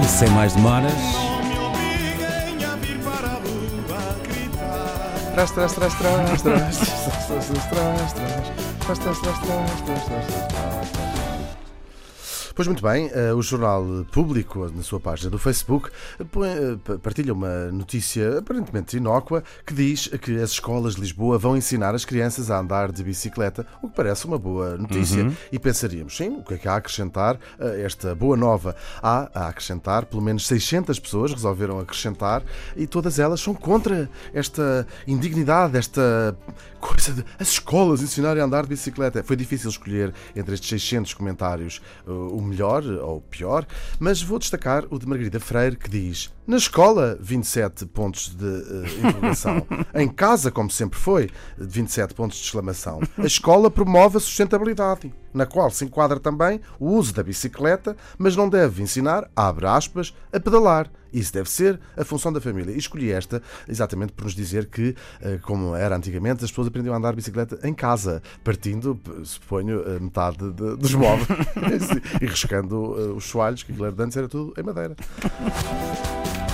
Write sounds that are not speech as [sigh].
E sem mais demoras. Traz, traz, traz, traz, traz, traz, traz, traz, traz, traz, traz, traz, traz, traz, traz, traz, traz. Pois muito bem, eh, o Jornal Público, na sua página do Facebook, eh, partilha uma notícia aparentemente inócua que diz que as escolas de Lisboa vão ensinar as crianças a andar de bicicleta, o que parece uma boa notícia. E pensaríamos, sim, o que é que há a acrescentar a esta boa nova? Há a acrescentar, pelo menos 600 pessoas resolveram acrescentar e todas elas são contra esta indignidade, esta coisa de as escolas ensinarem a andar de bicicleta. Foi difícil escolher entre estes 600 comentários o melhor ou pior, mas vou destacar o de Margarida Freire que diz: Na escola, 27 pontos de uh, interrogação. [laughs] em casa, como sempre foi, 27 pontos de exclamação. A escola promove a sustentabilidade, na qual se enquadra também o uso da bicicleta, mas não deve ensinar, abre aspas, a pedalar. Isso deve ser a função da família. E escolhi esta exatamente por nos dizer que, eh, como era antigamente, as pessoas aprendiam a andar bicicleta em casa, partindo, suponho, a metade de- dos móveis [laughs] [laughs] e riscando eh, os soalhos, que aquilo era antes era tudo em madeira. [laughs]